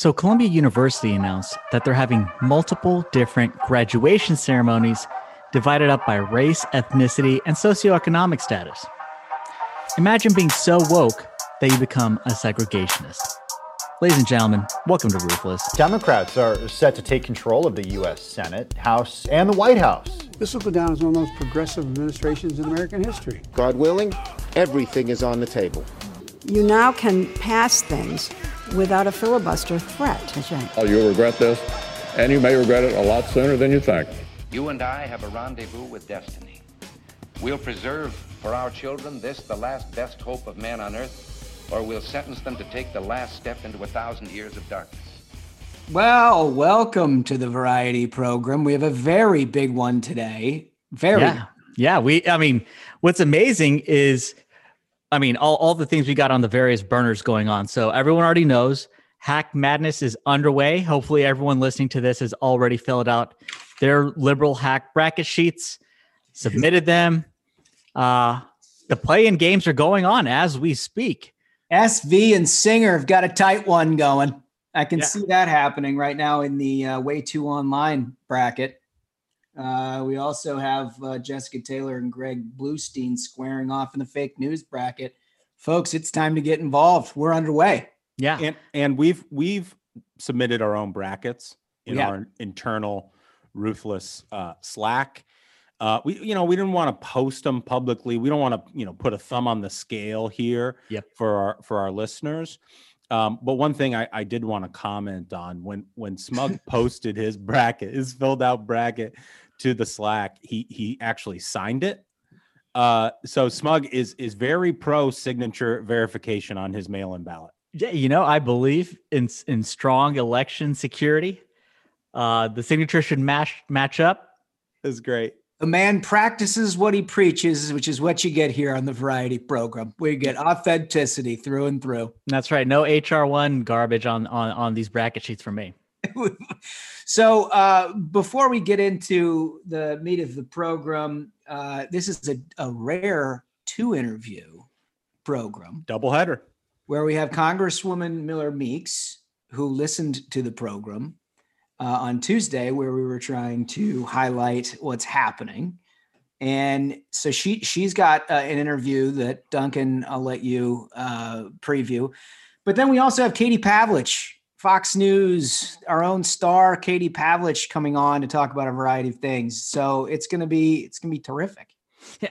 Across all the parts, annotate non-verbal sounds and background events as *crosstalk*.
So, Columbia University announced that they're having multiple different graduation ceremonies divided up by race, ethnicity, and socioeconomic status. Imagine being so woke that you become a segregationist. Ladies and gentlemen, welcome to Ruthless. Democrats are set to take control of the U.S. Senate, House, and the White House. This will go down as one of the most progressive administrations in American history. God willing, everything is on the table. You now can pass things without a filibuster threat. That's right. Oh, you'll regret this, and you may regret it a lot sooner than you think. You and I have a rendezvous with destiny. We'll preserve for our children this, the last best hope of man on earth or we'll sentence them to take the last step into a thousand years of darkness. Well, welcome to the variety program. We have a very big one today. Very. Yeah. yeah. We, I mean, what's amazing is, I mean, all, all the things we got on the various burners going on. So everyone already knows Hack Madness is underway. Hopefully, everyone listening to this has already filled out their liberal hack bracket sheets, submitted them. Uh, the play in games are going on as we speak. SV and Singer have got a tight one going. I can yeah. see that happening right now in the uh, way too online bracket. Uh, we also have uh, Jessica Taylor and Greg Bluestein squaring off in the fake news bracket. Folks, it's time to get involved. We're underway. Yeah, and and we've we've submitted our own brackets in yeah. our internal ruthless uh, Slack. Uh, we, you know, we didn't want to post them publicly. We don't want to, you know, put a thumb on the scale here yep. for our for our listeners. Um, but one thing I, I did want to comment on when when Smug *laughs* posted his bracket, his filled out bracket to the Slack, he he actually signed it. Uh, so Smug is is very pro signature verification on his mail-in ballot. Yeah, you know, I believe in in strong election security. Uh, the signature should match match up. Is great. The man practices what he preaches, which is what you get here on the variety program. We get authenticity through and through. That's right. No HR1 garbage on on, on these bracket sheets for me. *laughs* so uh, before we get into the meat of the program, uh, this is a, a rare two interview program. Double header. Where we have Congresswoman Miller Meeks, who listened to the program uh, on Tuesday where we were trying to highlight what's happening. And so she she's got uh, an interview that Duncan I'll let you uh, preview, but then we also have Katie Pavlich, Fox News, our own star Katie Pavlich coming on to talk about a variety of things. So it's gonna be it's gonna be terrific.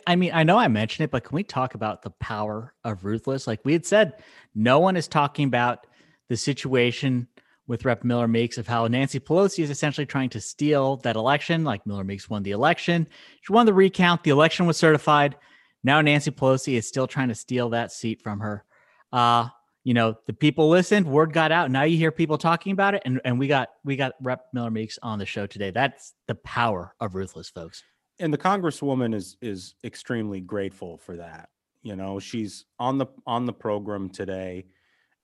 I mean, I know I mentioned it, but can we talk about the power of ruthless? Like we had said, no one is talking about the situation with Rep. Miller Meeks of how Nancy Pelosi is essentially trying to steal that election. Like Miller Meeks won the election. She won the recount. The election was certified. Now Nancy Pelosi is still trying to steal that seat from her. Uh, you know, the people listened, word got out. Now you hear people talking about it. And, and we got we got Rep. Miller Meeks on the show today. That's the power of ruthless folks. And the congresswoman is is extremely grateful for that. You know, she's on the on the program today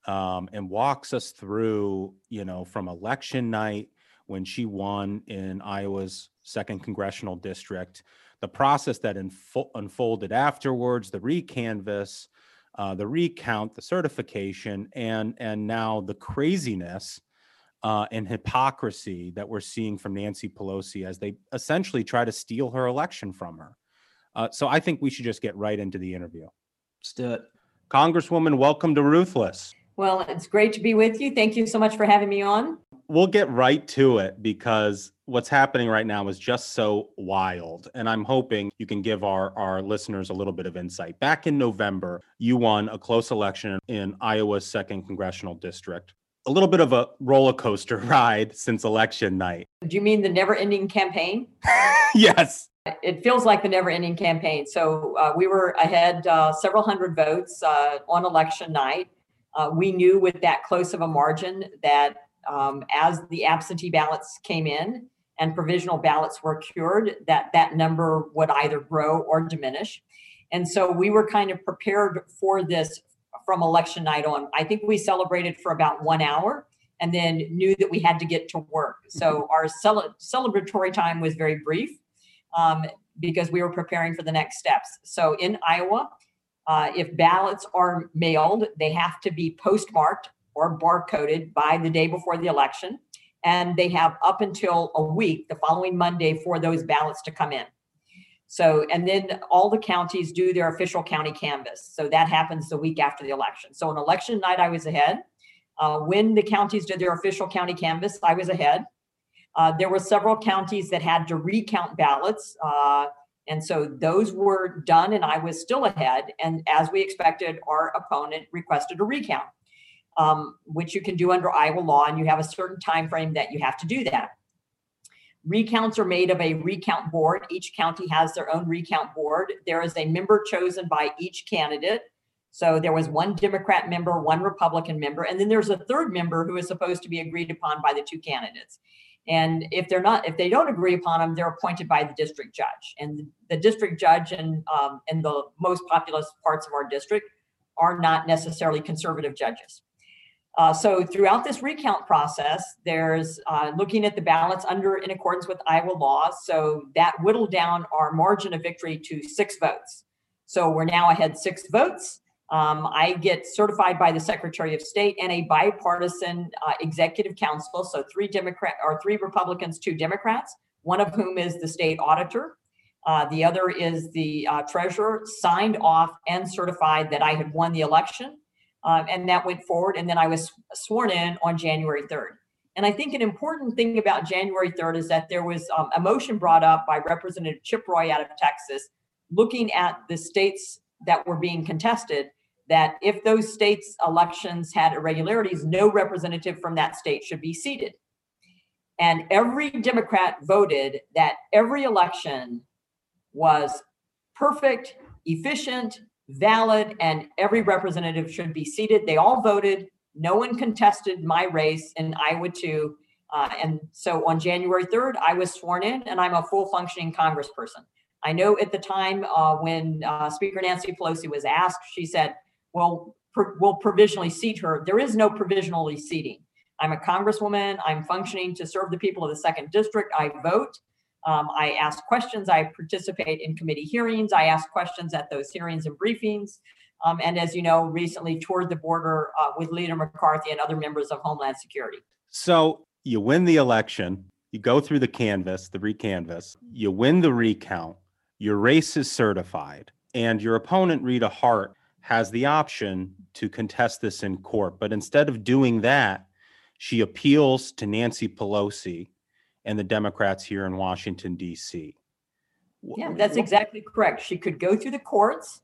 um, and walks us through, you know, from election night when she won in Iowa's second congressional district, the process that info- unfolded afterwards, the recanvass, uh, the recount, the certification, and and now the craziness uh, and hypocrisy that we're seeing from Nancy Pelosi as they essentially try to steal her election from her. Uh, so I think we should just get right into the interview. Let's do it. Congresswoman, welcome to Ruthless. Well, it's great to be with you. Thank you so much for having me on. We'll get right to it because what's happening right now is just so wild. And I'm hoping you can give our, our listeners a little bit of insight. Back in November, you won a close election in Iowa's second congressional district. A little bit of a roller coaster *laughs* ride since election night. Do you mean the never ending campaign? *laughs* yes. It feels like the never ending campaign. So uh, we were ahead uh, several hundred votes uh, on election night. Uh, we knew with that close of a margin that um, as the absentee ballots came in and provisional ballots were cured, that that number would either grow or diminish. And so we were kind of prepared for this from election night on. I think we celebrated for about one hour and then knew that we had to get to work. So our cel- celebratory time was very brief um, because we were preparing for the next steps. So in Iowa, uh, if ballots are mailed, they have to be postmarked or barcoded by the day before the election. And they have up until a week, the following Monday, for those ballots to come in. So, and then all the counties do their official county canvass. So that happens the week after the election. So on election night, I was ahead. Uh, when the counties did their official county canvass, I was ahead. Uh, there were several counties that had to recount ballots. Uh, and so those were done, and I was still ahead. And as we expected, our opponent requested a recount, um, which you can do under Iowa law, and you have a certain time frame that you have to do that. Recounts are made of a recount board. Each county has their own recount board. There is a member chosen by each candidate. So there was one Democrat member, one Republican member, and then there's a third member who is supposed to be agreed upon by the two candidates. And if they're not, if they don't agree upon them, they're appointed by the district judge. And the district judge and um, in the most populous parts of our district are not necessarily conservative judges. Uh, so throughout this recount process, there's uh, looking at the ballots under in accordance with Iowa law. So that whittled down our margin of victory to six votes. So we're now ahead six votes. Um, I get certified by the Secretary of State and a bipartisan uh, executive council. So three Democrat or three Republicans, two Democrats, one of whom is the state auditor. Uh, the other is the uh, treasurer, signed off and certified that I had won the election. Um, and that went forward. And then I was sworn in on January 3rd. And I think an important thing about January 3rd is that there was um, a motion brought up by Representative Chip Roy out of Texas, looking at the states that were being contested that if those states' elections had irregularities, no representative from that state should be seated. And every Democrat voted that every election was perfect, efficient, valid, and every representative should be seated. They all voted. No one contested my race in Iowa 2. Uh, and so on January 3rd, I was sworn in, and I'm a full functioning congressperson. I know at the time uh, when uh, Speaker Nancy Pelosi was asked, she said, will will provisionally seat her. There is no provisionally seating. I'm a congresswoman. I'm functioning to serve the people of the second district. I vote. Um, I ask questions. I participate in committee hearings. I ask questions at those hearings and briefings. Um, and as you know, recently toured the border uh, with Leader McCarthy and other members of Homeland Security. So you win the election, you go through the canvass, the recanvass, you win the recount, your race is certified, and your opponent, Rita Hart, has the option to contest this in court. But instead of doing that, she appeals to Nancy Pelosi and the Democrats here in Washington, D.C. Yeah, that's exactly correct. She could go through the courts.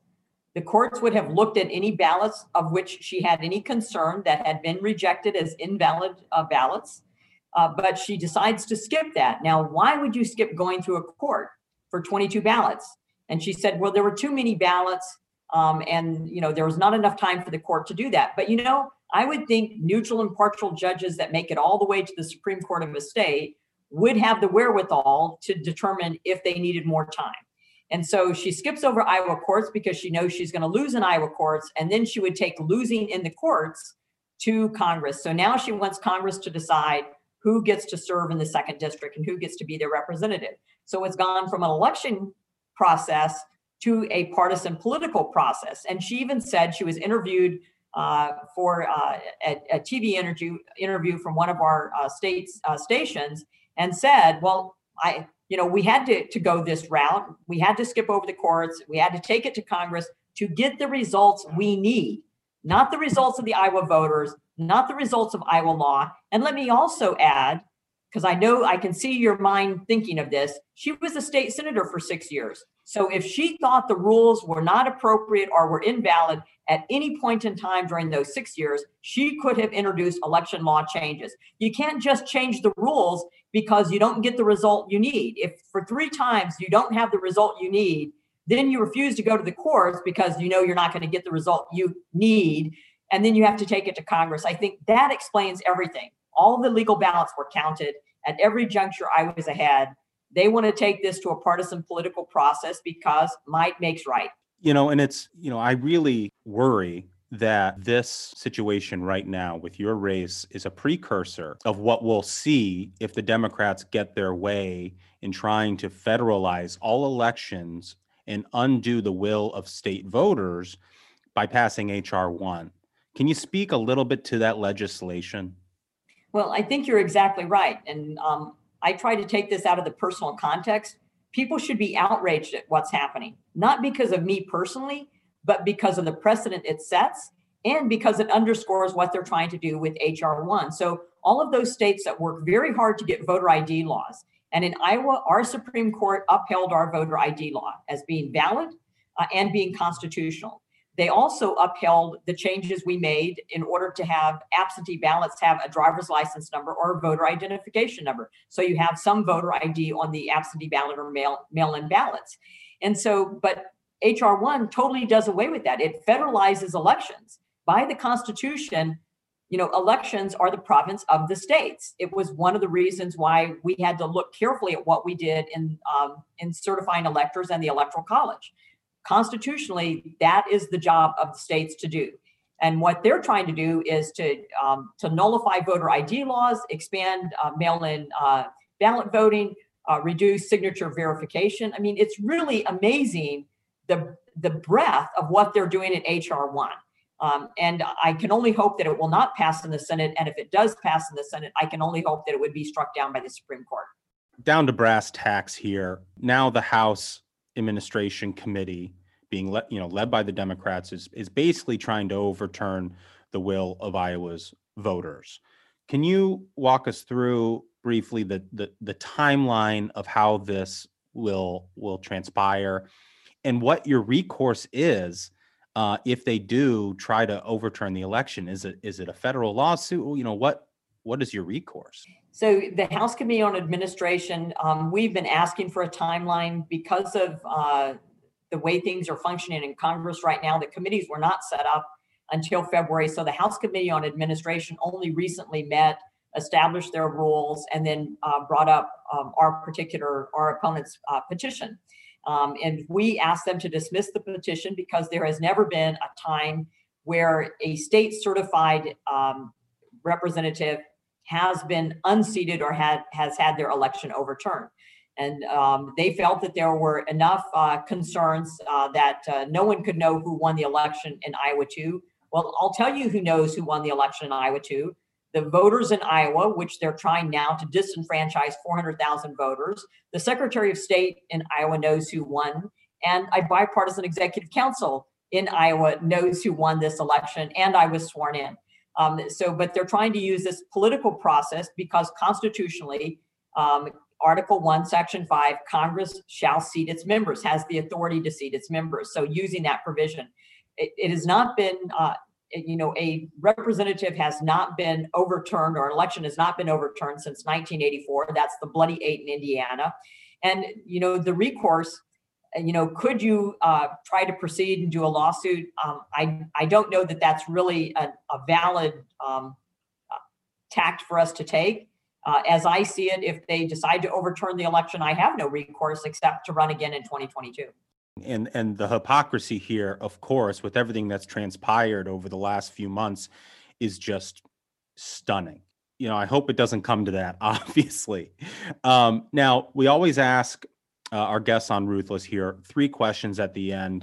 The courts would have looked at any ballots of which she had any concern that had been rejected as invalid uh, ballots. Uh, but she decides to skip that. Now, why would you skip going through a court for 22 ballots? And she said, well, there were too many ballots um, and you know there was not enough time for the court to do that. But you know, I would think neutral, impartial judges that make it all the way to the Supreme Court of a state would have the wherewithal to determine if they needed more time. And so she skips over Iowa courts because she knows she's going to lose in Iowa courts, and then she would take losing in the courts to Congress. So now she wants Congress to decide who gets to serve in the second district and who gets to be their representative. So it's gone from an election process to a partisan political process. And she even said she was interviewed uh, for uh, a, a, TV interview interview from one of our uh, states uh, stations, and said, "Well, I." You know, we had to, to go this route. We had to skip over the courts. We had to take it to Congress to get the results we need, not the results of the Iowa voters, not the results of Iowa law. And let me also add, because I know I can see your mind thinking of this, she was a state senator for six years. So if she thought the rules were not appropriate or were invalid at any point in time during those six years, she could have introduced election law changes. You can't just change the rules because you don't get the result you need. If for three times you don't have the result you need, then you refuse to go to the courts because you know you're not going to get the result you need. And then you have to take it to Congress. I think that explains everything. All the legal ballots were counted at every juncture I was ahead they want to take this to a partisan political process because might makes right. You know, and it's, you know, I really worry that this situation right now with your race is a precursor of what we'll see if the Democrats get their way in trying to federalize all elections and undo the will of state voters by passing H.R. 1. Can you speak a little bit to that legislation? Well, I think you're exactly right. And um, I try to take this out of the personal context. People should be outraged at what's happening, not because of me personally, but because of the precedent it sets and because it underscores what they're trying to do with HR 1. So, all of those states that work very hard to get voter ID laws. And in Iowa, our Supreme Court upheld our voter ID law as being valid uh, and being constitutional. They also upheld the changes we made in order to have absentee ballots have a driver's license number or a voter identification number. So you have some voter ID on the absentee ballot or mail mail-in ballots. And so, but HR one totally does away with that. It federalizes elections by the Constitution. You know, elections are the province of the states. It was one of the reasons why we had to look carefully at what we did in um, in certifying electors and the Electoral College constitutionally, that is the job of the states to do. And what they're trying to do is to um, to nullify voter ID laws, expand uh, mail-in uh, ballot voting, uh, reduce signature verification. I mean, it's really amazing the the breadth of what they're doing in HR one. Um, and I can only hope that it will not pass in the Senate. And if it does pass in the Senate, I can only hope that it would be struck down by the Supreme Court. Down to brass tacks here. Now the House administration committee being led, you know, led by the Democrats is is basically trying to overturn the will of Iowa's voters. Can you walk us through briefly the the, the timeline of how this will will transpire and what your recourse is uh, if they do try to overturn the election? Is it is it a federal lawsuit? You know what what is your recourse? So the House Committee on Administration, um, we've been asking for a timeline because of uh, the way things are functioning in Congress right now. The committees were not set up until February. So the House Committee on Administration only recently met, established their rules, and then uh, brought up um, our particular, our opponent's uh, petition. Um, and we asked them to dismiss the petition because there has never been a time where a state certified um, representative has been unseated or had has had their election overturned. And um, they felt that there were enough uh, concerns uh, that uh, no one could know who won the election in Iowa 2. Well, I'll tell you who knows who won the election in Iowa 2. The voters in Iowa, which they're trying now to disenfranchise 400,000 voters. The Secretary of State in Iowa knows who won. And a bipartisan executive council in Iowa knows who won this election. And I was sworn in. Um, so, but they're trying to use this political process because constitutionally, um, Article 1, Section 5, Congress shall seat its members, has the authority to seat its members. So, using that provision, it, it has not been, uh, you know, a representative has not been overturned or an election has not been overturned since 1984. That's the Bloody Eight in Indiana. And, you know, the recourse you know, could you uh, try to proceed and do a lawsuit? Um, I I don't know that that's really a, a valid um, uh, tact for us to take. Uh, as I see it, if they decide to overturn the election, I have no recourse except to run again in 2022. And and the hypocrisy here, of course, with everything that's transpired over the last few months, is just stunning. You know, I hope it doesn't come to that. *laughs* Obviously, um, now we always ask uh, our guests on Ruthless here. Three questions at the end.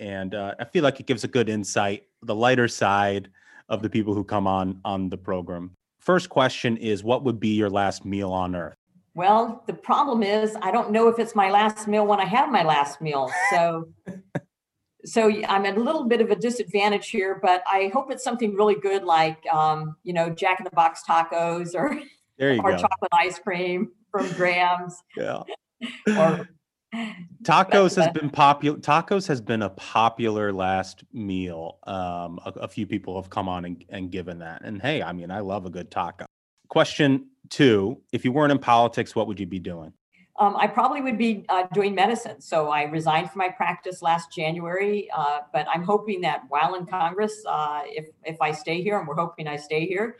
And uh, I feel like it gives a good insight, the lighter side of the people who come on on the program. First question is what would be your last meal on earth? Well, the problem is I don't know if it's my last meal when I have my last meal. *laughs* So so I'm at a little bit of a disadvantage here, but I hope it's something really good like um, you know, Jack in the Box tacos or *laughs* or go. chocolate ice cream from Graham's. Yeah or tacos has been popular tacos has been a popular last meal um a, a few people have come on and, and given that. And hey i mean i love a good taco. Question two if you weren't in politics what would you be doing? Um, I probably would be uh, doing medicine. So I resigned from my practice last January, uh, but I'm hoping that while in Congress, uh, if if I stay here, and we're hoping I stay here,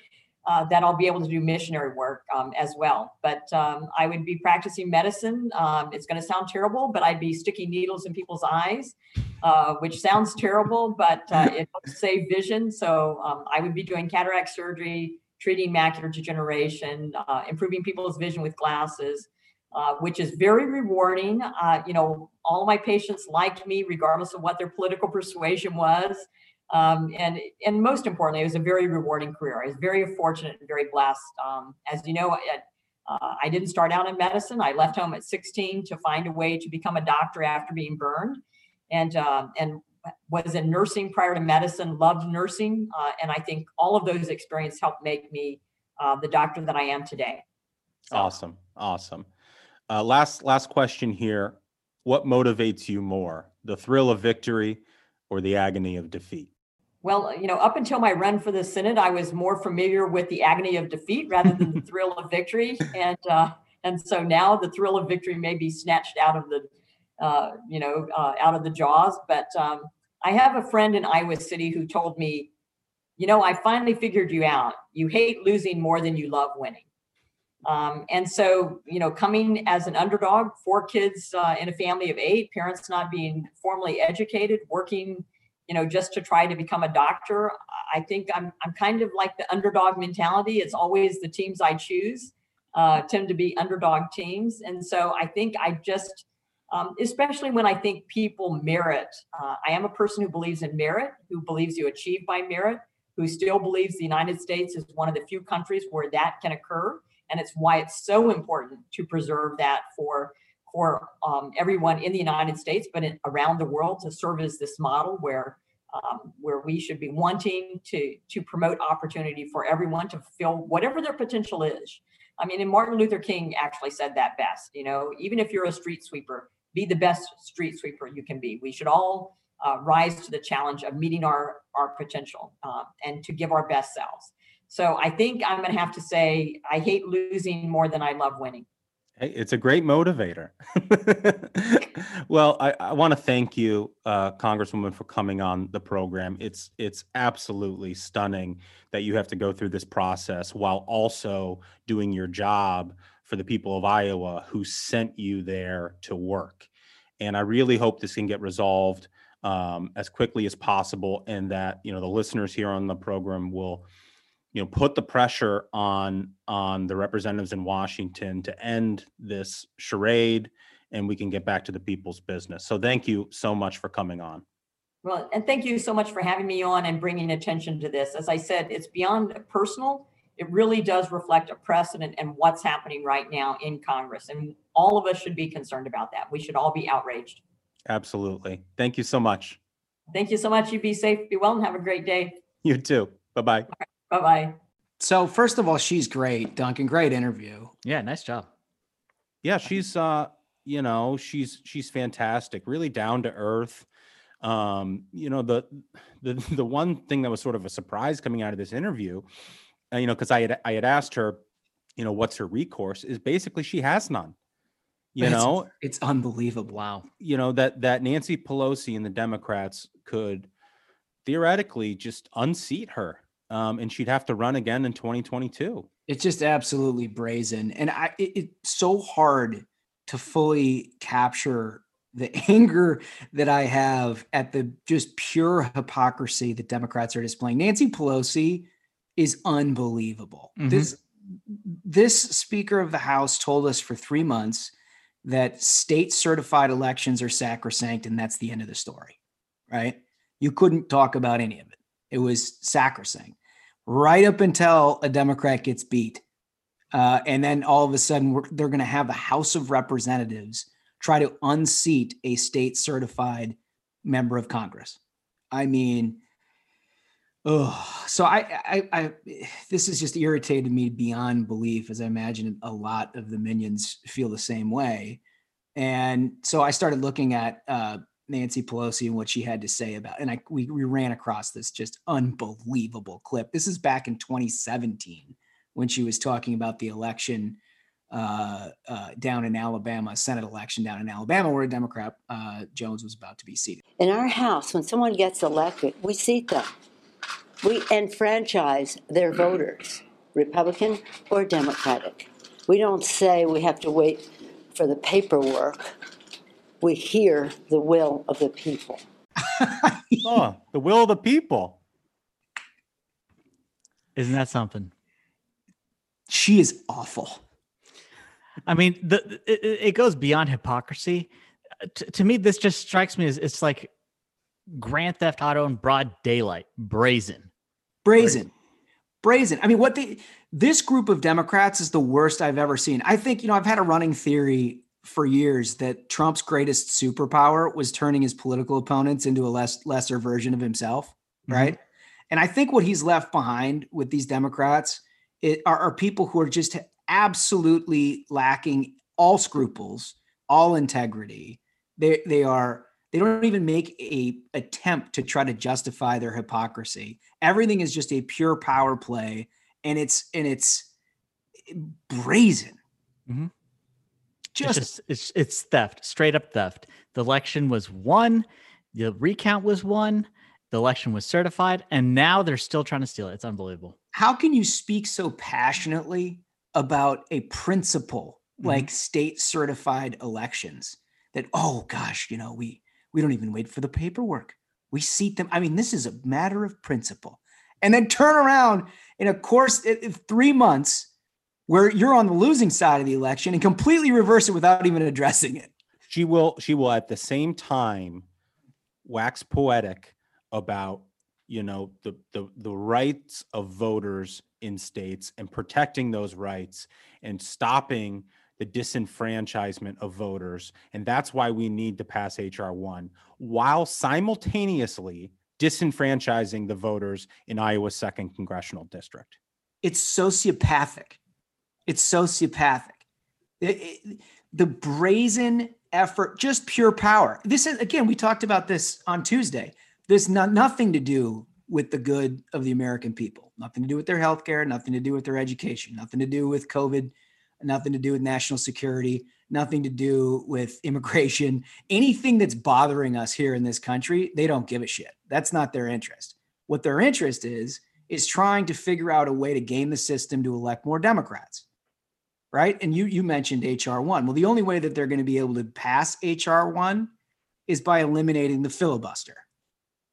uh, that I'll be able to do missionary work um, as well. But um, I would be practicing medicine. Um, it's going to sound terrible, but I'd be sticking needles in people's eyes, uh, which sounds terrible, but uh, *laughs* it helps save vision. So um, I would be doing cataract surgery, treating macular degeneration, uh, improving people's vision with glasses. Uh, which is very rewarding. Uh, you know, all my patients liked me, regardless of what their political persuasion was. Um, and and most importantly, it was a very rewarding career. I was very fortunate and very blessed. Um, as you know, uh, I didn't start out in medicine. I left home at 16 to find a way to become a doctor after being burned, and uh, and was in nursing prior to medicine. Loved nursing, uh, and I think all of those experiences helped make me uh, the doctor that I am today. So. Awesome, awesome. Uh, last last question here: What motivates you more, the thrill of victory or the agony of defeat? Well, you know, up until my run for the Senate, I was more familiar with the agony of defeat rather than the thrill of victory, *laughs* and uh, and so now the thrill of victory may be snatched out of the, uh, you know, uh, out of the jaws. But um, I have a friend in Iowa City who told me, you know, I finally figured you out. You hate losing more than you love winning. Um, and so, you know, coming as an underdog, four kids uh, in a family of eight, parents not being formally educated, working you know, just to try to become a doctor. I think I'm I'm kind of like the underdog mentality. It's always the teams I choose uh, tend to be underdog teams, and so I think I just, um, especially when I think people merit. Uh, I am a person who believes in merit, who believes you achieve by merit, who still believes the United States is one of the few countries where that can occur, and it's why it's so important to preserve that for for um, everyone in the United States, but in, around the world to serve as this model where um, where we should be wanting to to promote opportunity for everyone to fulfill whatever their potential is. I mean, and Martin Luther King actually said that best. You know, even if you're a street sweeper, be the best street sweeper you can be. We should all uh, rise to the challenge of meeting our our potential uh, and to give our best selves. So I think I'm going to have to say I hate losing more than I love winning. Hey, it's a great motivator. *laughs* well, I, I want to thank you, uh, Congresswoman, for coming on the program. It's it's absolutely stunning that you have to go through this process while also doing your job for the people of Iowa who sent you there to work. And I really hope this can get resolved um, as quickly as possible, and that you know the listeners here on the program will you know put the pressure on on the representatives in Washington to end this charade and we can get back to the people's business. So thank you so much for coming on. Well, and thank you so much for having me on and bringing attention to this. As I said, it's beyond personal. It really does reflect a precedent and what's happening right now in Congress. And all of us should be concerned about that. We should all be outraged. Absolutely. Thank you so much. Thank you so much. You be safe, be well, and have a great day. You too. Bye bye. Bye bye. So first of all, she's great, Duncan. Great interview. Yeah, nice job. Yeah, she's uh, you know, she's she's fantastic, really down to earth. Um, you know, the the the one thing that was sort of a surprise coming out of this interview, uh, you know, because I had I had asked her, you know, what's her recourse, is basically she has none. You It's- know, It's unbelievable. Wow. you know that that Nancy Pelosi and the Democrats could theoretically just unseat her, um, and she'd have to run again in 2022. It's just absolutely brazen, and I it, it's so hard to fully capture the *laughs* anger that I have at the just pure hypocrisy that Democrats are displaying. Nancy Pelosi is unbelievable. Mhm. This this Speaker of the House told us for three months that state certified elections are sacrosanct, and that's the end of the story. Right? You couldn't talk about any of it. It was sacrosanct right up until a Democrat gets beat. Uh, and then all of a sudden, they're going to have the House of Representatives try to unseat a state certified member of Congress. I mean, oh, so I, I, I, this has just irritated me beyond belief, as I imagine a lot of the minions feel the same way. And so I started looking at uh, Nancy Pelosi and what she had to say about, and I we, we ran across this just unbelievable clip. This is back in 2017 when she was talking about the election uh, uh, down in Alabama, Senate election down in Alabama, where a Democrat uh, Jones was about to be seated. In our house, when someone gets elected, we seat them. We enfranchise their voters, Republican or Democratic. We don't say we have to wait for the paperwork. We hear the will of the people. *laughs* oh, the will of the people. Isn't that something? She is awful. I mean, the it, it goes beyond hypocrisy. Uh, T- to me, this just strikes me as it's like grand theft auto in broad daylight, brazen. brazen brazen i mean what they this group of democrats is the worst i've ever seen i think you know i've had a running theory for years that trump's greatest superpower was turning his political opponents into a less lesser version of himself right? And i think what he's left behind with these democrats it, are, are people who are just absolutely lacking all scruples all integrity. They they are they don't even make a attempt to try to justify their hypocrisy. Everything is just a pure power play and it's and it's brazen. Mhm. Just, it's just it's it's theft, straight up theft. The election was won, the recount was won, the election was certified, and now they're still trying to steal it. It's unbelievable. how can you speak so passionately about a principle mm-hmm. like state certified elections that oh gosh you know we we don't even wait for the paperwork we seat them i mean this is a matter of principle and then turn around in a course in three months where you're on the losing side of the election and completely reverse it without even addressing it. She will she will at the same time wax poetic about you know the the the rights of voters in states and protecting those rights and stopping the disenfranchisement of voters. And that's why we need to pass HR 1 while simultaneously disenfranchising the voters in Iowa's second congressional district. It's sociopathic. It's sociopathic. It- it- the brazen effort, just pure power. This is again, we talked about this on Tuesday. This not nothing to do with the good of the American people. Nothing to do with their health care, nothing to do with their education, nothing to do with COVID, nothing to do with national security, nothing to do with *laughs* immigration. Anything that's bothering us here in this country, they don't give a shit. That's not their interest. What their interest is is trying to figure out a way to game the system to elect more Democrats. Right? And you you mentioned HR 1. Well, the only way that they're going to be able to pass HR 1 is by eliminating the filibuster.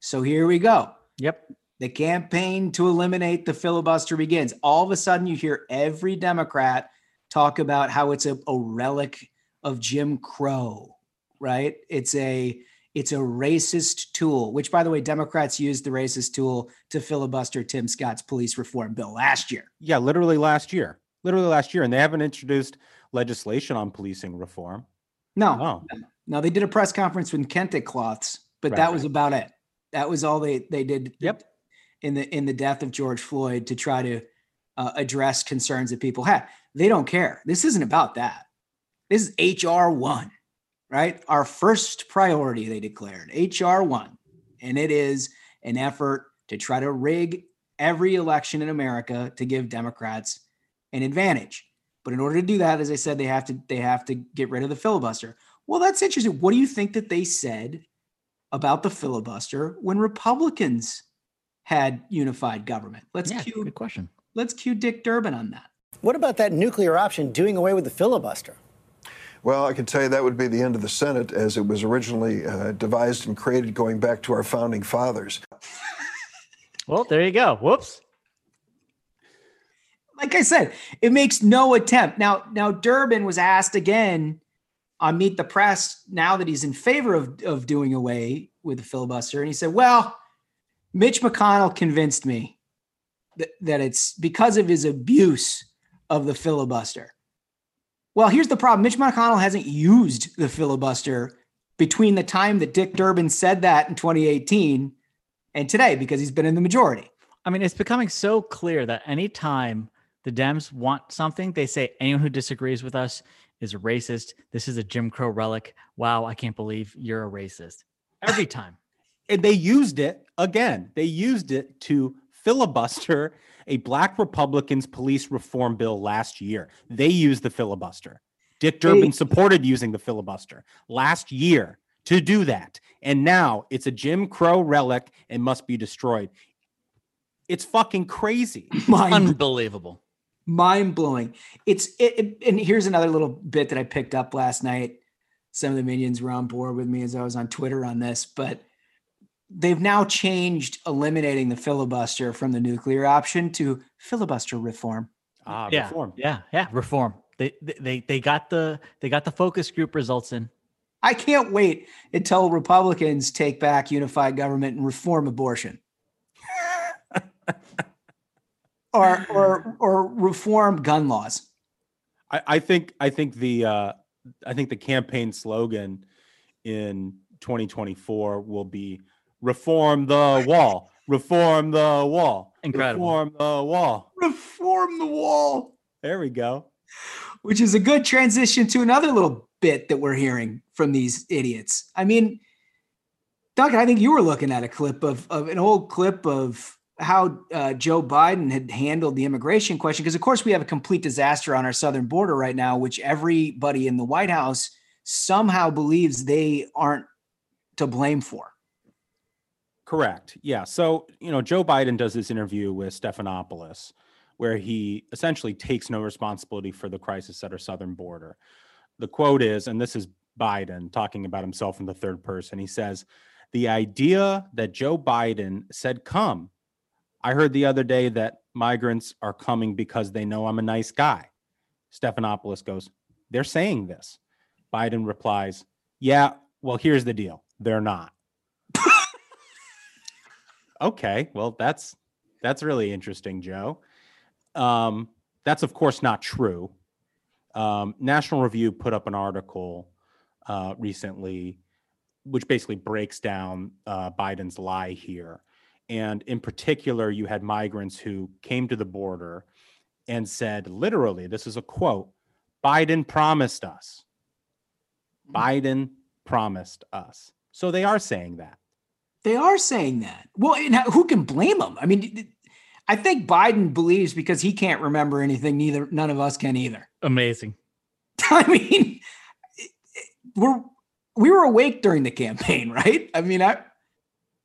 So here we go. Yep. The campaign to eliminate the filibuster begins. All of a sudden, you hear every Democrat talk about how it's a, a relic of Jim Crow, right? It's a it's a racist tool, which by the way, Democrats used the racist tool to filibuster Tim Scott's police reform bill last year. yeah literally last year literally last year and they haven't introduced legislation on policing reform No, Oh. no, they did a press conference with Kente cloths, but Right, that was about it. That was all they they did. Yep. In the in the death of George Floyd to try to uh, address concerns that people had. They don't care. This isn't about that. This is HR one, right? Our first priority. They declared HR one, and it is an effort to try to rig every election in America to give Democrats an advantage. But in order to do that, as I said, they have to they have to get rid of the filibuster. Well, that's interesting. What do you think that they said about the filibuster when Republicans had unified government? Let's Yeah, cue good question. let's cue Dick Durbin on that. What about that nuclear option doing away with the filibuster? Well, I can tell you that would be the end of the Senate as it was originally uh, devised and created going back to our founding fathers. *laughs* Well, there you go. Whoops. Like I said, it makes no attempt. Now, now Durbin was asked again on Meet the Press now that he's in favor of, of doing away with the filibuster. And he said, Well, Mitch McConnell convinced me that, that it's because of his abuse of the filibuster. Well, here's the problem Mitch McConnell hasn't used the filibuster between the time that Dick Durbin said that in 2018 and today because he's been in the majority. I mean, it's becoming so clear that anytime the Dems want something, they say anyone who disagrees with us is a racist. This is a Jim Crow relic. Wow, I can't believe you're a racist. Every *laughs* time. and they used it again. They used it to filibuster a black Republicans police reform bill last year. They used the filibuster. Dick Durbin supported using the filibuster last year to do that. And now it's a Jim Crow relic and must be destroyed. It's fucking crazy. Unbelievable. Mind blowing. It's it, it- and here's another little bit that I picked up last night. Some of the minions were on board with me as I was on Twitter on this, but they've now changed eliminating the filibuster from the nuclear option to filibuster reform. Ah, yeah, reform. Yeah, yeah, reform. They, they they they got the they got the focus group results in. I can't wait until Republicans take back unified government and reform abortion. *laughs* or *laughs* or or reform gun laws. I, I think I think the uh, I think the campaign slogan in 2024 will be reform the wall, reform the wall, Incredible. reform the wall. Reform the wall. There we go. Which is a good transition to another little bit that we're hearing from these idiots. I mean, Duncan, I think you were looking at a clip of, of an old clip of how uh, Joe Biden had handled the immigration question. Because, of course, we have a complete disaster on our southern border right now, which everybody in the White House somehow believes they aren't to blame for. Correct. Yeah. So, you know, Joe Biden does this interview with Stephanopoulos where he essentially takes no responsibility for the crisis at our southern border. The quote is, and this is Biden talking about himself in the third person. He says, The idea that Joe Biden said, Come, I heard the other day that migrants are coming because they know I'm a nice guy. Stephanopoulos goes, They're saying this. Biden replies, Yeah, well, here's the deal. They're not. *laughs* okay, well, that's that's really interesting, Joe. Um, that's of course not true. Um, National Review put up an article uh, recently, which basically breaks down uh, Biden's lie here. And in particular, you had migrants who came to the border and said, literally, this is a quote Biden promised us. Mm-hmm. Biden promised us. So they are saying that. They are saying that. Well, and who can blame them? I mean, I think Biden believes because he can't remember anything. Neither none of us can either. Amazing. *laughs* I mean, we're we were awake during the campaign, *laughs* right? I mean, I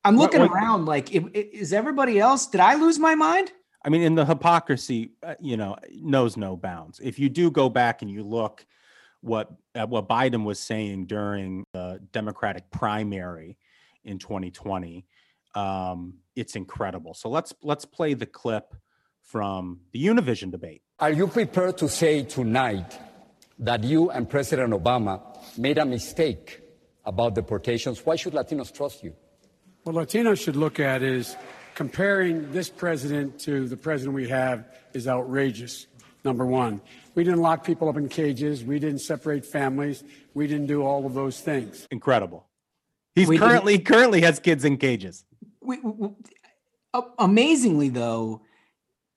I'm looking What- what- around like, if, is everybody else? Did I lose my mind? I mean, in the hypocrisy, uh, you know, knows no bounds. If you do go back and you look what at what Biden was saying during the Democratic primary in 2020, um, it's incredible. So let's let's play the clip from the Univision debate. Are you prepared to say tonight that you and President Obama made a mistake about deportations? Why should Latinos trust you? What Latinos should look at is comparing this president to the president we have is outrageous. Number one, we didn't lock people up in cages. We didn't separate families. We didn't do all of those things. Incredible. He's We currently currently has kids in cages. We, we, a- amazingly though,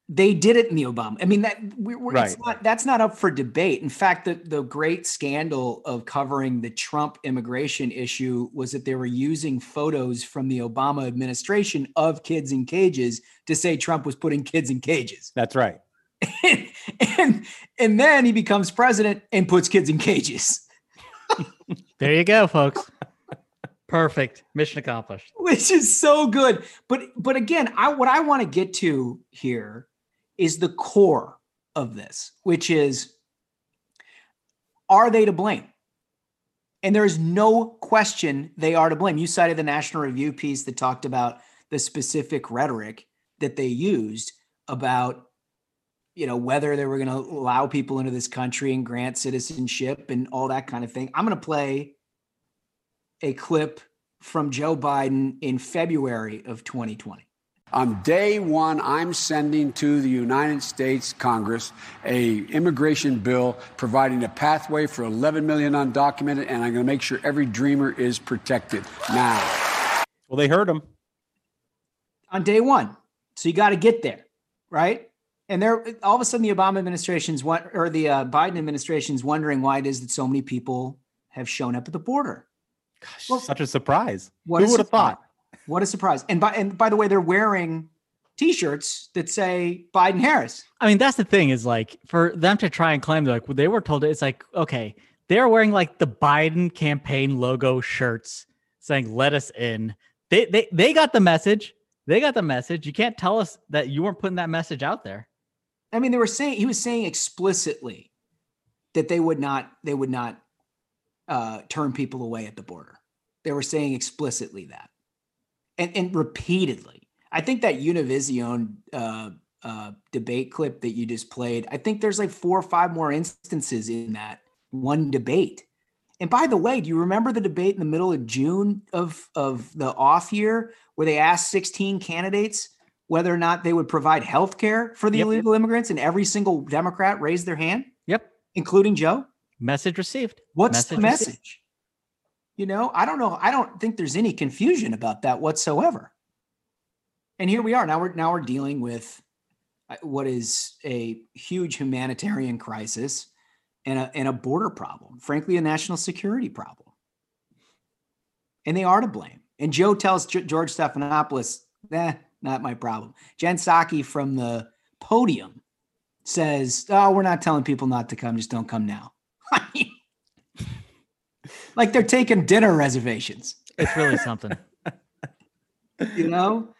they did it in the Obama. I mean that we, we're, it's Right. not that's not up for debate. In fact, the the great scandal of covering the Trump immigration issue was that they were using photos from the Obama administration of kids in cages to say Trump was putting kids in cages. That's right. *laughs* and and then he becomes president and puts kids in cages. *laughs* There you go, folks. Perfect. Mission accomplished. which is so good. But but again, I what I want to get to here is the core of this, which is are they to blame? And there is no question they are to blame. You cited the National Review piece that talked about the specific rhetoric that they used about you know whether they were going to allow people into this country and grant citizenship and all that kind of thing. I'm going to play a clip from Joe Biden in February of 2020. On day one, I'm sending to the United States Congress a immigration bill providing a pathway for 11 million undocumented, and I'm going to make sure every dreamer is protected now. Well, they heard him. on day one. So you got to get there, right? And there, all of a sudden, the Obama administration's one or the uh, Biden administration's wondering why it is that so many people have shown up at the border. Gosh, Such a surprise. What Who a would have thought? What a surprise! And by and by the way, they're wearing T-shirts that say Biden Harris. I mean, that's the thing is like for them to try and claim like they were told it's like okay, they're wearing like the Biden campaign logo shirts saying "Let us in." They they they got the message. They got the message. You can't tell us that you weren't putting that message out there. I mean, they were saying he was saying explicitly that they would not they would not uh, turn people away at the border. They were saying explicitly that, and and repeatedly. I think that Univision uh, uh, debate clip that you just played. I think there's like four or five more instances in that one debate, And by the way, do you remember the debate in the middle of June of of the off year where they asked 16 candidates whether or not they would provide health care for the Yep. illegal immigrants and every single Democrat raised their hand, Yep. including Joe? Message received. What's the Message message? received. You know, I don't know. I don't think there's any confusion about that whatsoever. And here we are. Now we're now we're dealing with uh, what is a huge humanitarian crisis and a and a border problem, frankly, a national security problem. And they are to blame. And Joe tells George Stephanopoulos, "Eh, not my problem." Jen Psaki from the podium says, "Oh, we're not telling people not to come. Just don't come now." *laughs* like they're taking dinner reservations. It's really something. *laughs* you know?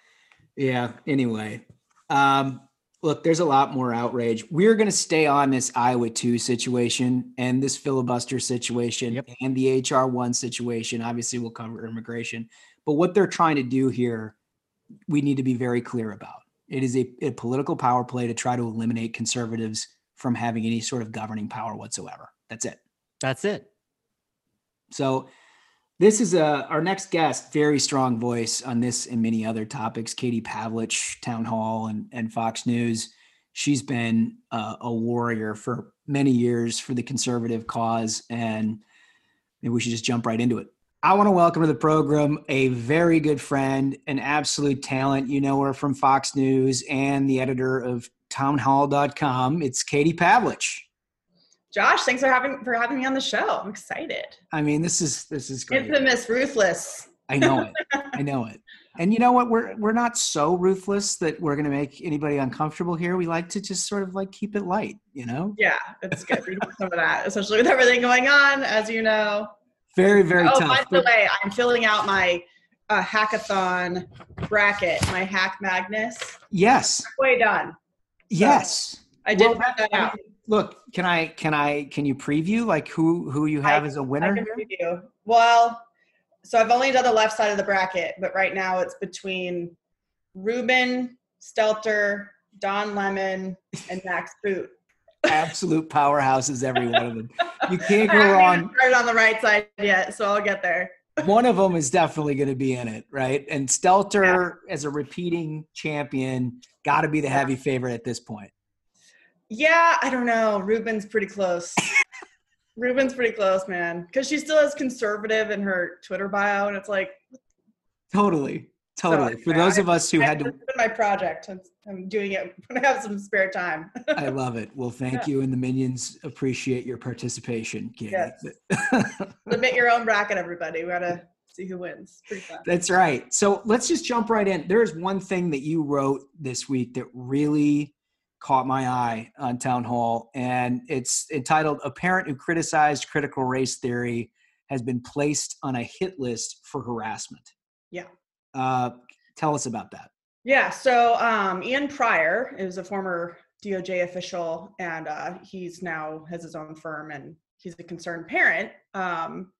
Yeah. Anyway, um, look, there's a lot more outrage. We're going to stay on this Iowa 2 situation and this filibuster situation and the HR 1 situation. Obviously, we'll cover immigration. But what they're trying to do here, we need to be very clear about. It is a, a political power play to try to eliminate conservatives from having any sort of governing power whatsoever. That's it. That's it. So this is uh, our next guest, very strong voice on this and many other topics. Katie Pavlich, Town Hall and, and Fox News. She's been a warrior for many years for the conservative cause, and maybe we should just jump right into it. I want to welcome to the program a very good friend, an absolute talent. You know her from Fox News and the editor of townhall.com. It's Katie Pavlich. Josh, thanks for having for having me on the show. I'm excited. I mean, this is this is great. Infamous, ruthless. I know it. I *laughs* know it. And you know what? We're we're not so ruthless that we're going to make anybody uncomfortable here. We like to just sort of like keep it light, you know. Yeah, it's good. We need some of that, especially with everything going on, as you know. Very very oh, tough. by the way, I'm filling out my uh, hackathon bracket, my Hack Madness. yes, Way done. yes. I did Well, that out. Look, can I can I can you preview like who who you have I- as a winner? can preview. Well, so I've only done the left side of the bracket, but right now it's between Rubin, Stelter, Don Lemon, and Max Boot. *laughs* Absolute powerhouses, every one of them. You can't go *laughs* wrong. started on the right side yet, so I'll get there. *laughs* one of them is definitely going to be in it, right? And Stelter, as a repeating champion, got to be the heavy favorite at this point. Yeah, I don't know. Rubin's pretty close. *laughs* Rubin's pretty close, man. Because she still has conservative in her Twitter bio, and it's like Totally, totally. For yeah, those I- of us who had to, my project. I'm, I'm doing it when I have some spare time. I love it. Well, thank you, and the minions appreciate your participation, Katie. Yes. *laughs* Submit your own bracket, everybody. We gotta see who wins. That's right. So let's just jump right in. There is one thing that you wrote this week that really caught my eye on Town Hall, and it's entitled A Parent Who Criticized Critical Race Theory Has Been Placed on a Hit List for Harassment. Yeah. Uh, tell us about that. Yeah. So um, Ian Prior is a former DOJ official, and uh, he's now has his own firm, and he's a concerned parent. Um,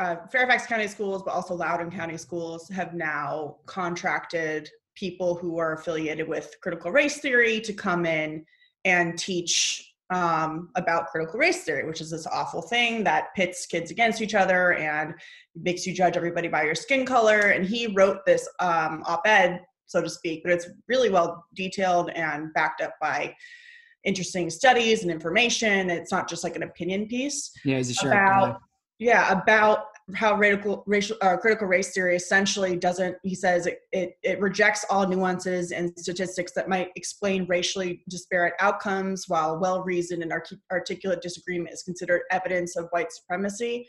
uh, Fairfax County Schools, but also Loudoun County Schools, have now contracted people who are affiliated with critical race theory to come in and teach um, about critical race theory, which is this awful thing that pits kids against each other and makes you judge everybody by your skin color. And he wrote this um, op ed, so to speak, but it's really well detailed and backed up by interesting studies and information. It's not just like an opinion piece Yeah, he's a sharp about guy. yeah about how radical racial uh, critical race theory essentially doesn't he says it, it it rejects all nuances and statistics that might explain racially disparate outcomes while well reasoned and artic- articulate disagreement is considered evidence of white supremacy.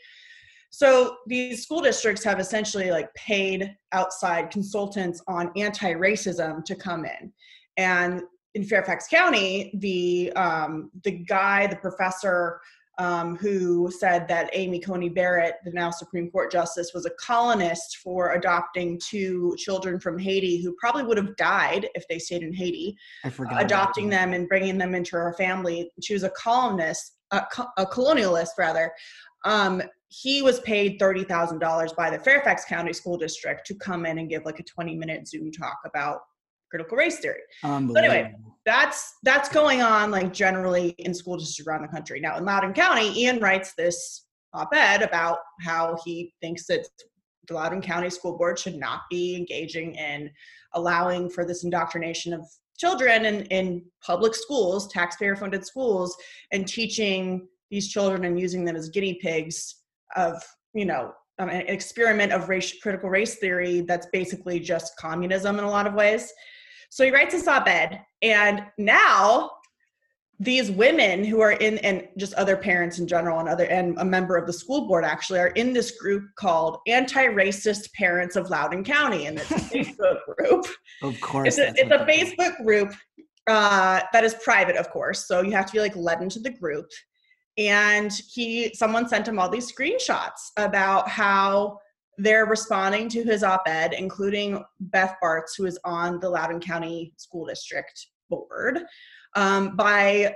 So these school districts have essentially like paid outside consultants on anti-racism to come in. And in fairfax county the um, the guy the professor um, who said that Amy Coney Barrett, the now Supreme Court justice, was a colonist for adopting two children from Haiti who probably would have died if they stayed in Haiti, I forgot. adopting them and bringing them into her family. She was a colonist, a, co- a colonialist rather. Um, he was paid thirty thousand dollars by the Fairfax County School District to come in and give like a twenty-minute Zoom talk about critical race theory. But anyway, that's that's going on like generally in school districts around the country. Now in Loudoun County, Ian writes this op-ed about how he thinks that the Loudoun County School Board should not be engaging in allowing for this indoctrination of children in, in public schools, taxpayer funded schools, and teaching these children and using them as guinea pigs of, you know, um, an experiment of race, critical race theory that's basically just communism in a lot of ways. So he writes this op ed, and now these women who are in and just other parents in general and other and a member of the school board actually are in this group called anti-racist parents of loudoun county and it's a *laughs* facebook group Of course. it's a, it's a facebook group uh, that is private of course so you have to be like led into the group and he someone sent him all these screenshots about how they're responding to his op-ed including beth barts who is on the loudoun county school district board um, by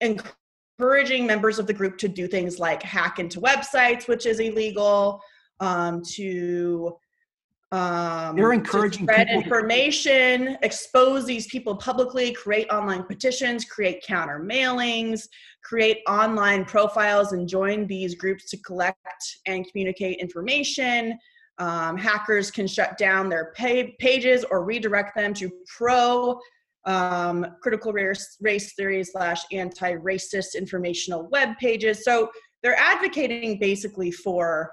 encouraging members of the group to do things like hack into websites, which is illegal, um, to um, They're encouraging spread people to- information, expose these people publicly, create online petitions, create counter mailings, create online profiles, and join these groups to collect and communicate information. Um, hackers can shut down their pa- pages or redirect them to pro um, critical race, race theory slash anti-racist informational web pages. So they're advocating basically for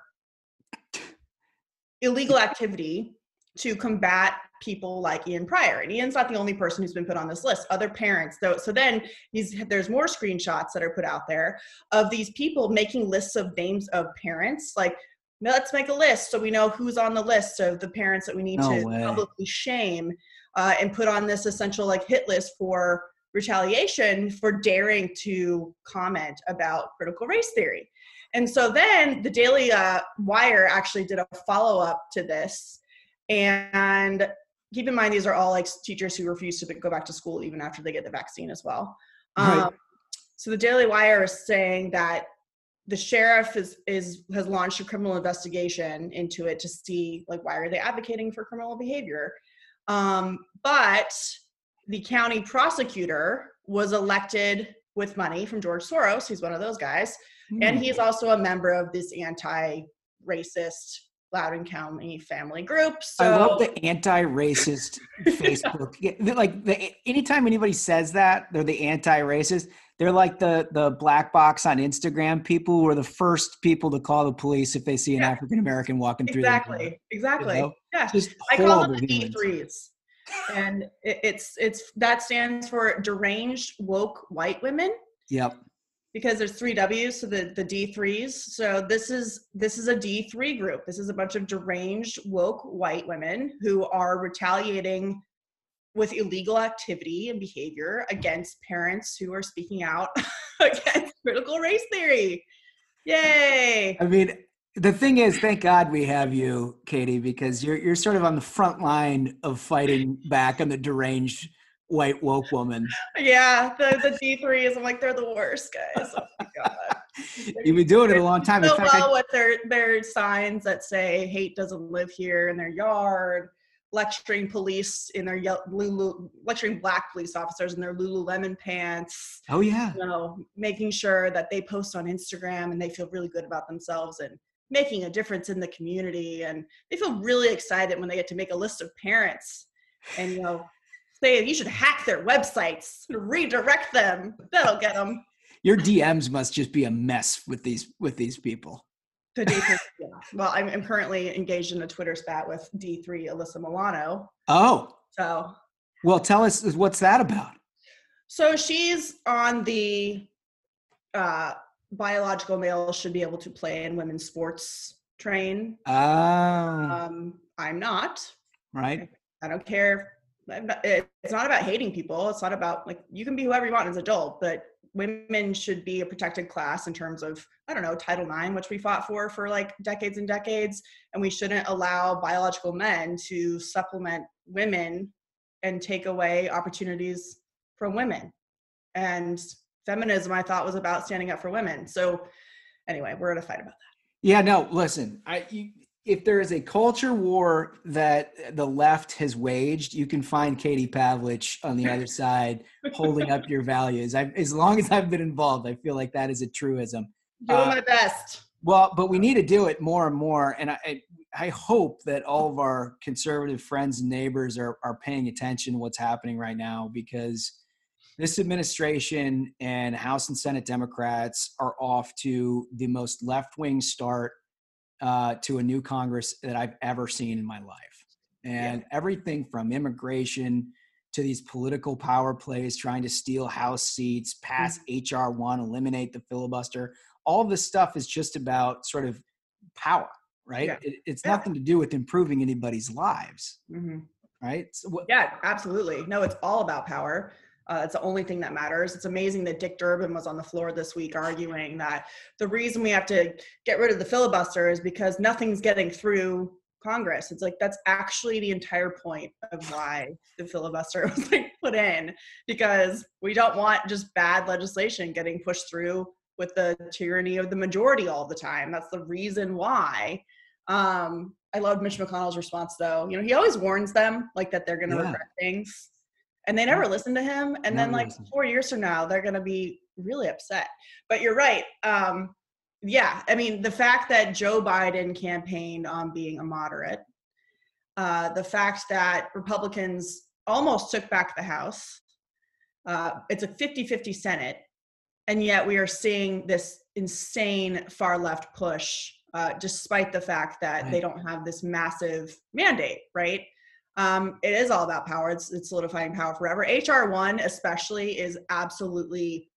illegal activity to combat people like Ian Prior. And Ian's not the only person who's been put on this list. Other parents, though. So then he's, there's more screenshots that are put out there of these people making lists of names of parents. Like, let's make a list so we know who's on the list of the parents that we need No to way. publicly shame uh, and put on this essential like hit list for retaliation for daring to comment about critical race theory. And so then the Daily uh, Wire actually did a follow up to this. And keep in mind, these are all like teachers who refuse to go back to school even after they get the vaccine as well. Right. Um, so the Daily Wire is saying that the sheriff is is has launched a criminal investigation into it to see like why are they advocating for criminal behavior um, but the county prosecutor was elected with money from George Soros. He's one of those guys. And Hmm. he's also a member of this anti racist Loudoun County family group. So I love the anti-racist Facebook. *laughs* Yeah, Like the, anytime anybody says that, they're the anti-racist. They're like the the black box on Instagram people who are the first people to call the police if they see an African American walking through. exactly, exactly. You know? Yeah, Just I call them the humans. D3s. And it, it's it's that stands for deranged woke white women. Yep. Because there's three W's, so the the D3s. So this is this is a D3 group. This is a bunch of deranged woke white women who are retaliating with illegal activity and behavior against parents who are speaking out *laughs* against critical race theory. Yay! I mean, the thing is, thank God we have you, Katie, because you're you're sort of on the front line of fighting back on the deranged white woke woman. Yeah, the the D3s. I'm like they're the worst guys. Oh my god. *laughs* You've been doing it a long time. So fact, I- well with their their signs that say hate doesn't live here in their yard lecturing police in their lulu lecturing black police officers in their lululemon pants oh yeah. you know making sure that they post on instagram and they feel really good about themselves and making a difference in the community and they feel really excited when they get to make a list of parents and you know say you should hack their websites redirect them that'll get them Your DMs must just be a mess with these with these people. The D3, yeah. Well, I'm, I'm currently engaged in a Twitter spat with D3 Alyssa Milano. Oh, So, well, tell us what's that about? so she's on the uh, biological males should be able to play in women's sports train. Oh, Um, I'm not. right. I don't care. Not, eh, it's not about hating people. It's not about like you can be whoever you want as an adult, but women should be a protected class in terms of I don't know Title IX, which we fought for for like decades and decades, and we shouldn't allow biological men to supplement women and take away opportunities from women. And feminism, I thought, was about standing up for women. So anyway, we're in a fight about that. Yeah, no, listen. I you, if there is a culture war that the left has waged, you can find Katie Pavlich on the other side holding up your values. I, as long as I've been involved, I feel like that is a truism. Doing Uh, my best. Well, but we need to do it more and more. And I, I hope that all of our conservative friends and neighbors are, are paying attention to what's happening right now because this administration and House and Senate Democrats are off to the most left wing start uh, to a new Congress that I've ever seen in my life. And yeah. everything from immigration to these political power plays, trying to steal House seats, pass mm-hmm. HR 1, eliminate the filibuster, all this stuff is just about sort of power, right? Yeah. It, it's yeah. nothing to do with improving anybody's lives, mm-hmm. right? So what, yeah, absolutely. No, it's all about power. Uh, it's the only thing that matters. It's amazing that Dick Durbin was on the floor this week arguing that the reason we have to get rid of the filibuster is because nothing's getting through Congress. It's like that's actually the entire point of why the filibuster *laughs* was like put in because we don't want just bad legislation getting pushed through with the tyranny of the majority all the time. That's the reason why. Um, I love Mitch McConnell's response though. You know, he always warns them like that they're going to yeah. regret things, and they never listen to him. And never then like listen. four years from now, they're going to be really upset. But you're right. Um, yeah, I mean the fact that Joe Biden campaigned on being a moderate, uh, the fact that Republicans almost took back the House. Uh, it's a 50-50 Senate and yet we are seeing this insane far left push uh, despite the fact that right. they don't have this massive mandate right um, it is all about power it's, it's solidifying power forever hr1 especially is absolutely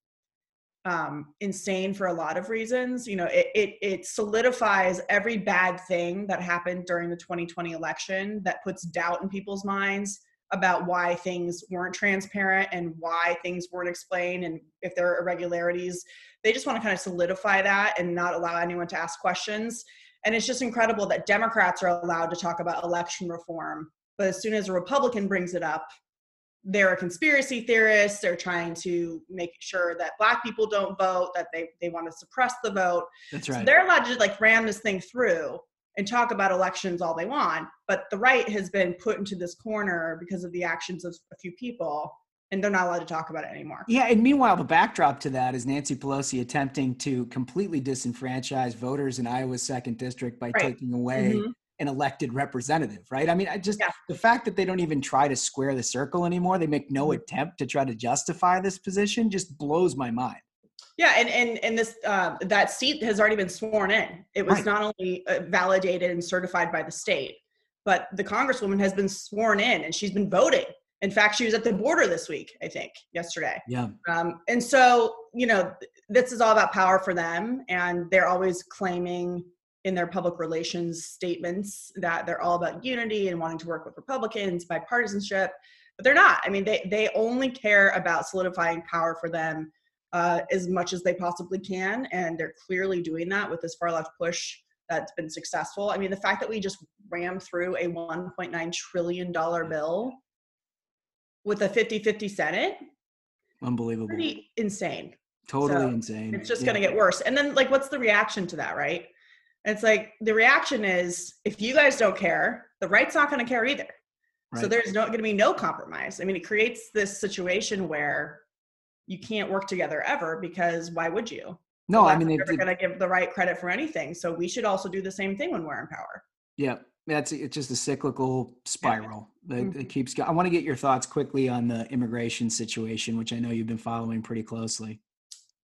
um, insane for a lot of reasons you know it, it, it solidifies every bad thing that happened during the 2020 election that puts doubt in people's minds about why things weren't transparent and why things weren't explained and if there are irregularities. They just want to kind of solidify that and not allow anyone to ask questions. And it's just incredible that Democrats are allowed to talk about election reform, but as soon as a Republican brings it up, they're a conspiracy theorist. They're trying to make sure that black people don't vote, that they, they want to suppress the vote. That's right. So they're allowed to like ram this thing through and talk about elections all they want. But the right has been put into this corner because of the actions of a few people, and they're not allowed to talk about it anymore. Yeah, and meanwhile, the backdrop to that is Nancy Pelosi attempting to completely disenfranchise voters in Iowa's second district by right. taking away. Mm-hmm. An elected representative, right? I mean, I just yeah. the fact that they don't even try to square the circle anymore, they make no mm-hmm. attempt to try to justify this position, just blows my mind. Yeah, and and and this uh, that seat has already been sworn in. It was right. not only uh, validated and certified by the state, but the congresswoman has been sworn in, and she's been voting. In fact, she was at the border this week, I think, yesterday. Yeah. Um, and so, you know, this is all about power for them, and they're always claiming in their public relations statements that they're all about unity and wanting to work with Republicans, bipartisanship, but they're not. I mean, they they only care about solidifying power for them uh, as much as they possibly can. And they're clearly doing that with this far left push that's been successful. I mean, the fact that we just rammed through a $1.9 trillion bill with a 50 50 Senate. Unbelievable. Pretty insane. Totally so insane. It's just yeah. going to get worse. And then, like, what's the reaction to that, right? It's like the reaction is if you guys don't care, the right's not going to care either. Right. So there's not going to be no compromise. I mean, it creates this situation where you can't work together ever because why would you? No, I mean, they're never going to give the right credit for anything. So we should also do the same thing when we're in power. Yeah, that's it's just a cyclical spiral yeah. that, mm-hmm. that, keeps going. I want to get your thoughts quickly on the immigration situation, which I know you've been following pretty closely.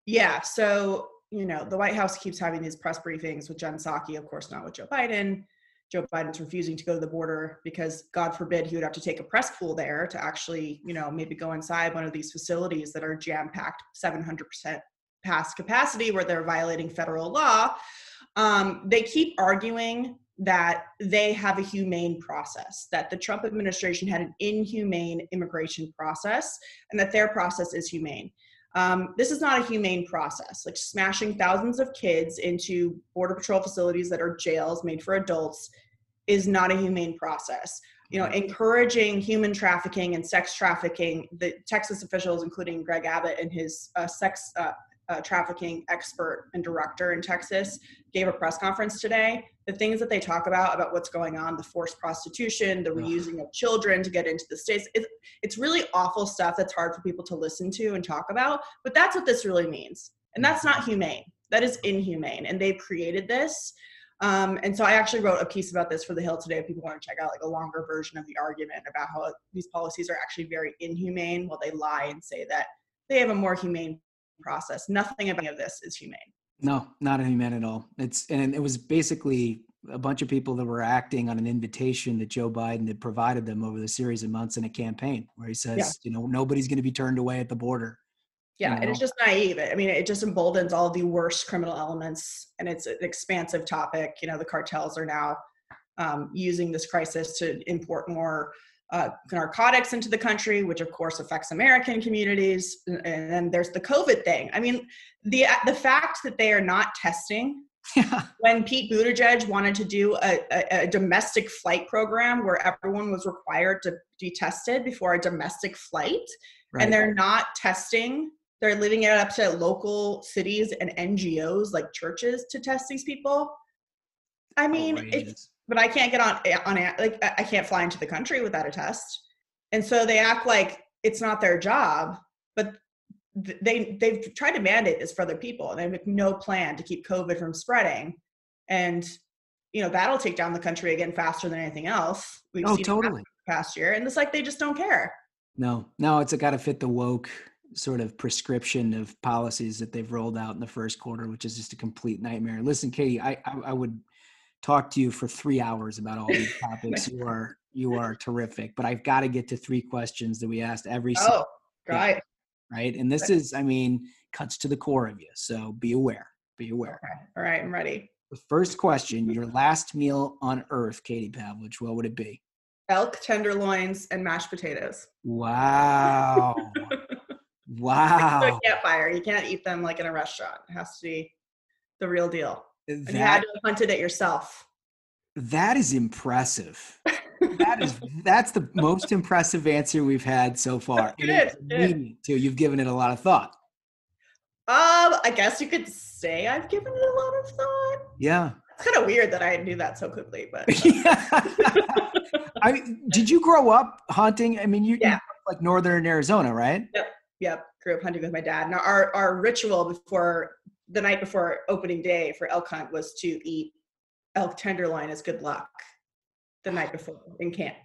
Yeah, so you know the White House keeps having these press briefings with Jen Psaki, of course, not with Joe Biden. Joe Biden's refusing to go to the border because God forbid he would have to take a press pool there to actually, you know, maybe go inside one of these facilities that are jam packed 700% past capacity where they're violating federal law. Um, they keep arguing that they have a humane process, that the Trump administration had an inhumane immigration process, and that their process is humane. Um, this is not a humane process. Like smashing thousands of kids into Border Patrol facilities that are jails made for adults is not a humane process. You know, encouraging human trafficking and sex trafficking, the Texas officials, including Greg Abbott and his uh, sex uh, uh, trafficking expert and director in Texas, gave a press conference today. The things that they talk about, about what's going on, the forced prostitution, the reusing of children to get into the states, it's, it's really awful stuff that's hard for people to listen to and talk about. But that's what this really means. And that's not humane. That is inhumane. And they've created this. Um, and so I actually wrote a piece about this for the Hill today. If people want to check out like a longer version of the argument about how these policies are actually very inhumane while they lie and say that they have a more humane process. Nothing about any of this is humane. No, not humane at all. It's and it was basically a bunch of people that were acting on an invitation that Joe Biden had provided them over the series of months in a campaign where he says, Yeah. you know, nobody's going to be turned away at the border. Yeah, you and it's just naive. I mean, it just emboldens all the worst criminal elements, and it's an expansive topic. You know, the cartels are now um, using this crisis to import more uh, narcotics into the country, which of course affects American communities. And and then there's the COVID thing. I mean, the the fact that they are not testing. *laughs* Yeah. when Pete Buttigieg wanted to do a, a, a domestic flight program where everyone was required to be tested before a domestic flight, Right. and they're not testing they're leaving it up to local cities and ngos like churches to test these people i mean if, but i can't get on eh, on like I can't fly into the country without a test and so they act like it's not their job but they they've tried to mandate this for other people and they have no plan to keep covid from spreading and you know that'll take down the country again faster than anything else we've Oh, totally. past year and it's like they just don't care No, no, it's got to fit the woke sort of prescription of policies that they've rolled out in the first quarter, which is just a complete nightmare. Listen, Katie, I I, I would talk to you for three hours about all these *laughs* topics. you are you are terrific, but I've got to get to three questions that we asked every oh single right right, and this is, I mean, cuts to the core of you. So be aware. Be aware. all right i'm ready The first question: Your last meal on Earth, Katie Pavlich, what would it be? elk tenderloins and mashed potatoes Wow. *laughs* Wow! So wow. a campfire you can't eat them like in a restaurant it has to be the real deal and you had to have hunted it yourself That is impressive. that is *laughs* that's the most impressive answer we've had so far. Good, good. too. You've given it a lot of thought. um i guess you could say i've given it a lot of thought Yeah. it's kind of weird that i knew that so quickly but *laughs* I did you grow up hunting? I mean, you, you Yeah. like northern Arizona, right? Yep, yep. Grew up hunting with my dad. Now our our ritual before the night before opening day for elk hunt was to eat elk tenderloin as good luck the night before in camp.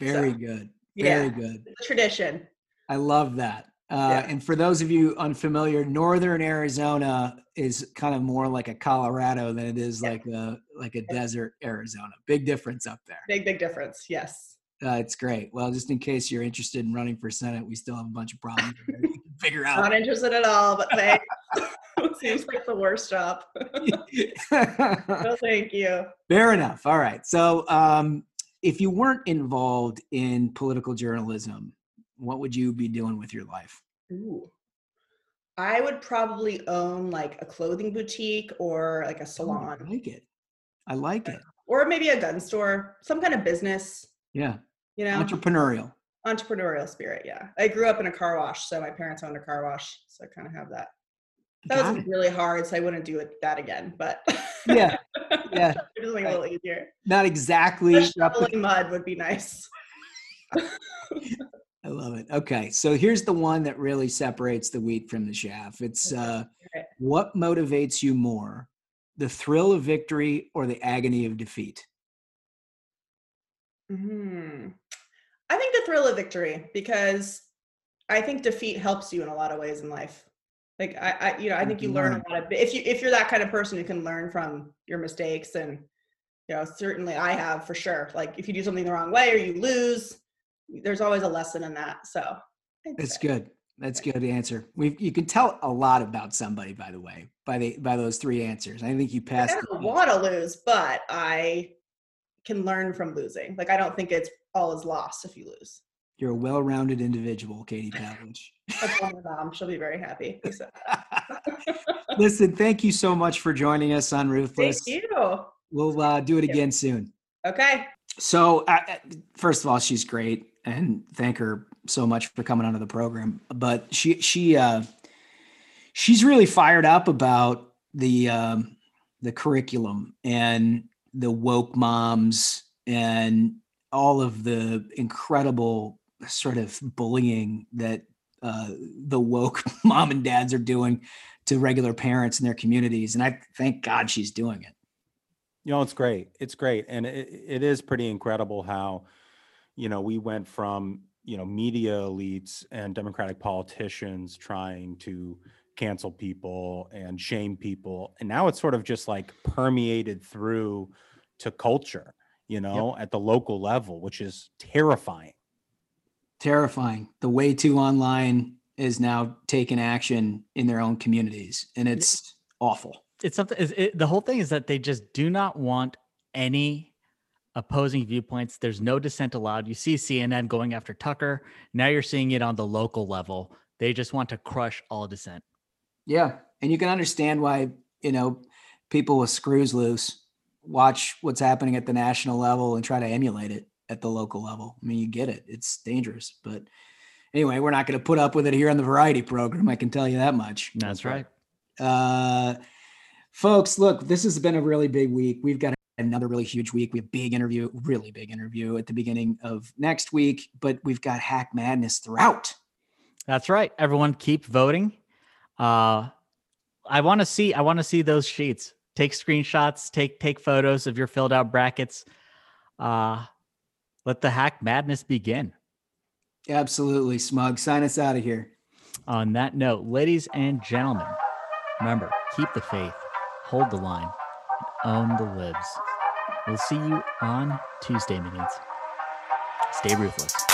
Very So, good. yeah. Very good. Tradition. I love that. Uh, And for those of you unfamiliar, northern Arizona is kind of more like a Colorado than it is like a like a desert Arizona. Big difference up there. Big big difference. Yes. Uh, it's great. Well, just in case you're interested in running for Senate, we still have a bunch of problems figure out. Not interested at all, but thanks. *laughs* *laughs* Seems like the worst job. *laughs* no, thank you. Fair enough. All right. So, um, if you weren't involved in political journalism, what would you be doing with your life? Ooh. I would probably own like a clothing boutique or like a salon I like it. I like it. or maybe a gun store, some kind of business, Yeah. you know. Entrepreneurial. entrepreneurial spirit yeah i grew up in a car wash so my parents owned a car wash so i kind of have that that Got was it. really hard so i wouldn't do it that again but Yeah. *laughs* Yeah. just like a little easier Not exactly. shoveling mud would be nice *laughs* I love it. Okay. So here's the one that really separates the wheat from the chaff. It's uh, what motivates you more, the thrill of victory or the agony of defeat? hmm i think the thrill of victory because i think defeat helps you in a lot of ways in life like i, I you know i think you learn a lot of if you if you're that kind of person who can learn from your mistakes and you know certainly i have for sure like if you do something the wrong way or you lose there's always a lesson in that so say. good. That's good answer. We you can tell a lot about somebody, by the way, by the by those three answers. I think you pass I don't want to lose, but I can learn from losing. Like I don't think it's all is lost if you lose. You're a well-rounded individual, Katie Pavlich. *laughs* That's my mom. She'll be very happy. *laughs* Listen, thank you so much for joining us on Ruthless. thank you. We'll uh, do it again soon. Okay. So, uh, uh, first of all, she's great, and thank her so much for coming onto the program. But she she uh, she's really fired up about the um, the curriculum and the woke moms and all of the incredible sort of bullying that uh, the woke *laughs* mom and dads are doing to regular parents in their communities. And I thank God she's doing it. You know, it's great. It's great. And it, it is pretty incredible how, you know, we went from, you know, media elites and Democratic politicians trying to cancel people and shame people. And now it's sort of just like permeated through to culture, you know, yep. at the local level, which is terrifying. Terrifying. The way to online is now taking action in their own communities, and it's awful. It's something. It, the whole thing is that they just do not want any opposing viewpoints. There's no dissent allowed. You see CNN going after Tucker. Now you're seeing it on the local level. They just want to crush all dissent. Yeah, and you can understand why you know people with screws loose watch what's happening at the national level and try to emulate it at the local level. I mean, you get it. It's dangerous, but anyway, we're not going to put up with it here on the variety program. I can tell you that much. That's right. Uh, folks, look, this has been a really big week. We've got another really huge week. We have big interview, really big interview at the beginning of next week, but we've got hack madness throughout. That's right. Everyone keep voting. Uh, I want to see, I want to see those sheets. Take screenshots, take, take photos of your filled out brackets. Uh, let the hack madness begin. Absolutely, Smug. Sign us out of here. On that note, ladies and gentlemen, remember keep the faith, hold the line, and own the libs. We'll see you on Tuesday, minions. Stay ruthless.